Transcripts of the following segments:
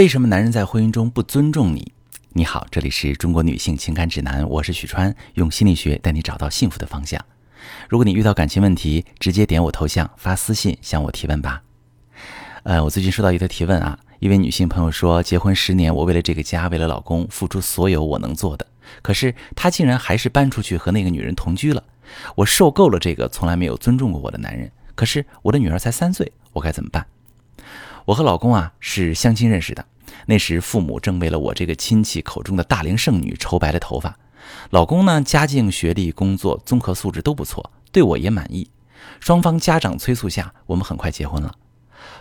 为什么男人在婚姻中不尊重你？你好，这里是中国女性情感指南，我是许川，用心理学带你找到幸福的方向。如果你遇到感情问题，直接点我头像发私信向我提问吧。呃，我最近收到一个提问啊，一位女性朋友说，结婚十年，我为了这个家，为了老公，付出所有我能做的，可是他竟然还是搬出去和那个女人同居了。我受够了这个从来没有尊重过我的男人，可是我的女儿才三岁，我该怎么办？我和老公啊是相亲认识的，那时父母正为了我这个亲戚口中的大龄剩女愁白了头发。老公呢家境、学历、工作综合素质都不错，对我也满意。双方家长催促下，我们很快结婚了。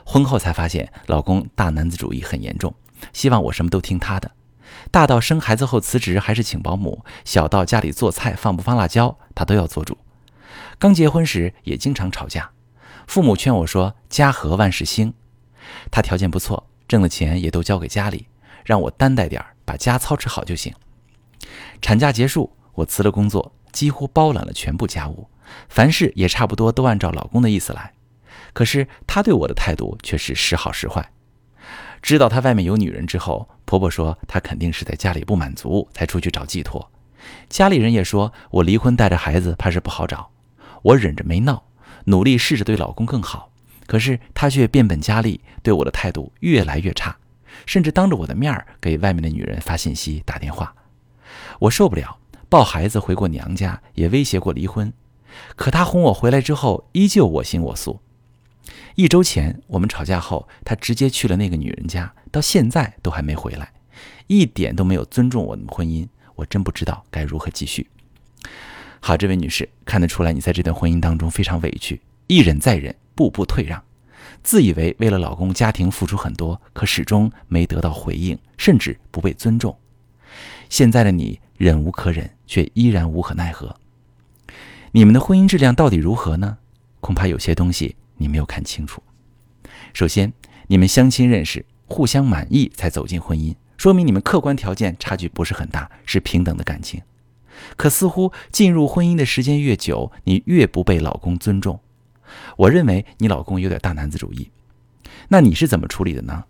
婚后才发现，老公大男子主义很严重，希望我什么都听他的。大到生孩子后辞职还是请保姆，小到家里做菜放不放辣椒，他都要做主。刚结婚时也经常吵架，父母劝我说：“家和万事兴。”他条件不错，挣的钱也都交给家里，让我担待点儿，把家操持好就行。产假结束，我辞了工作，几乎包揽了全部家务，凡事也差不多都按照老公的意思来。可是他对我的态度却是时好时坏。知道他外面有女人之后，婆婆说他肯定是在家里不满足，才出去找寄托。家里人也说我离婚带着孩子怕是不好找。我忍着没闹，努力试着对老公更好。可是他却变本加厉，对我的态度越来越差，甚至当着我的面儿给外面的女人发信息、打电话。我受不了，抱孩子回过娘家，也威胁过离婚。可他哄我回来之后，依旧我行我素。一周前我们吵架后，他直接去了那个女人家，到现在都还没回来，一点都没有尊重我们婚姻。我真不知道该如何继续。好，这位女士，看得出来你在这段婚姻当中非常委屈，一忍再忍。步步退让，自以为为了老公家庭付出很多，可始终没得到回应，甚至不被尊重。现在的你忍无可忍，却依然无可奈何。你们的婚姻质量到底如何呢？恐怕有些东西你没有看清楚。首先，你们相亲认识，互相满意才走进婚姻，说明你们客观条件差距不是很大，是平等的感情。可似乎进入婚姻的时间越久，你越不被老公尊重。我认为你老公有点大男子主义，那你是怎么处理的呢？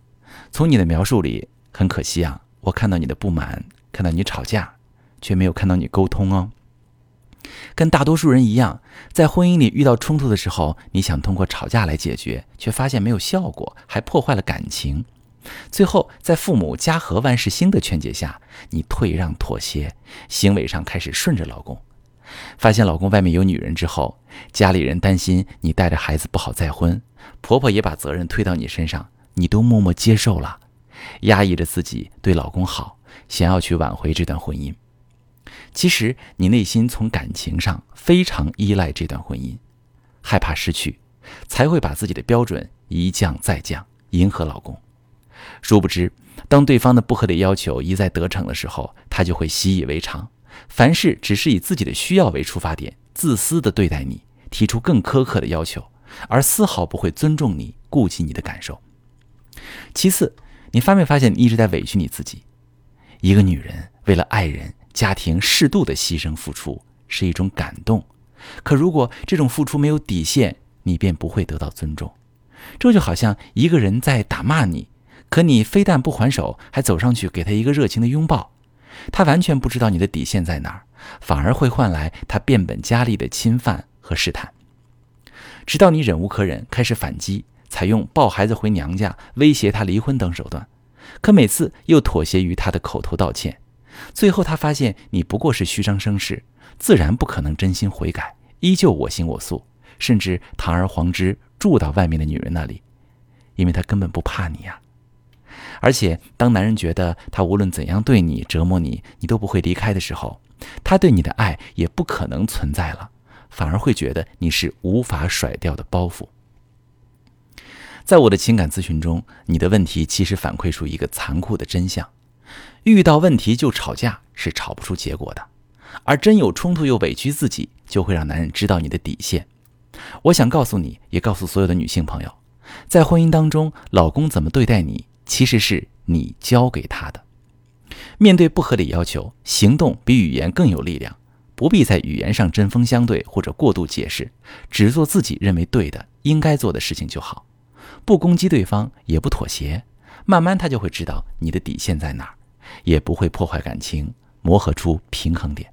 从你的描述里，很可惜啊，我看到你的不满，看到你吵架，却没有看到你沟通哦。跟大多数人一样，在婚姻里遇到冲突的时候，你想通过吵架来解决，却发现没有效果，还破坏了感情。最后，在父母家和万事兴的劝解下，你退让妥协，行为上开始顺着老公。发现老公外面有女人之后，家里人担心你带着孩子不好再婚，婆婆也把责任推到你身上，你都默默接受了，压抑着自己对老公好，想要去挽回这段婚姻。其实你内心从感情上非常依赖这段婚姻，害怕失去，才会把自己的标准一降再降，迎合老公。殊不知，当对方的不合理要求一再得逞的时候，他就会习以为常。凡事只是以自己的需要为出发点，自私的对待你，提出更苛刻的要求，而丝毫不会尊重你、顾及你的感受。其次，你发没发现你一直在委屈你自己？一个女人为了爱人、家庭适度的牺牲付出是一种感动，可如果这种付出没有底线，你便不会得到尊重。这就好像一个人在打骂你，可你非但不还手，还走上去给他一个热情的拥抱。他完全不知道你的底线在哪儿，反而会换来他变本加厉的侵犯和试探，直到你忍无可忍，开始反击，采用抱孩子回娘家、威胁他离婚等手段，可每次又妥协于他的口头道歉。最后他发现你不过是虚张声势，自然不可能真心悔改，依旧我行我素，甚至堂而皇之住到外面的女人那里，因为他根本不怕你呀。而且，当男人觉得他无论怎样对你折磨你，你都不会离开的时候，他对你的爱也不可能存在了，反而会觉得你是无法甩掉的包袱。在我的情感咨询中，你的问题其实反馈出一个残酷的真相：遇到问题就吵架是吵不出结果的，而真有冲突又委屈自己，就会让男人知道你的底线。我想告诉你，也告诉所有的女性朋友，在婚姻当中，老公怎么对待你？其实是你教给他的。面对不合理要求，行动比语言更有力量。不必在语言上针锋相对或者过度解释，只做自己认为对的、应该做的事情就好。不攻击对方，也不妥协，慢慢他就会知道你的底线在哪儿，也不会破坏感情，磨合出平衡点。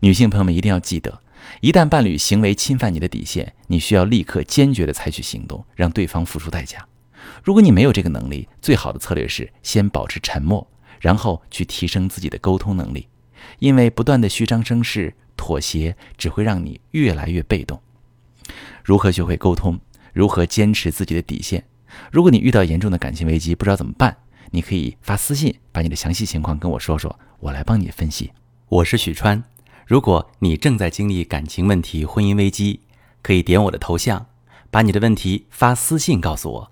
女性朋友们一定要记得，一旦伴侣行为侵犯你的底线，你需要立刻坚决地采取行动，让对方付出代价。如果你没有这个能力，最好的策略是先保持沉默，然后去提升自己的沟通能力，因为不断的虚张声势、妥协，只会让你越来越被动。如何学会沟通？如何坚持自己的底线？如果你遇到严重的感情危机，不知道怎么办，你可以发私信，把你的详细情况跟我说说，我来帮你分析。我是许川，如果你正在经历感情问题、婚姻危机，可以点我的头像，把你的问题发私信告诉我，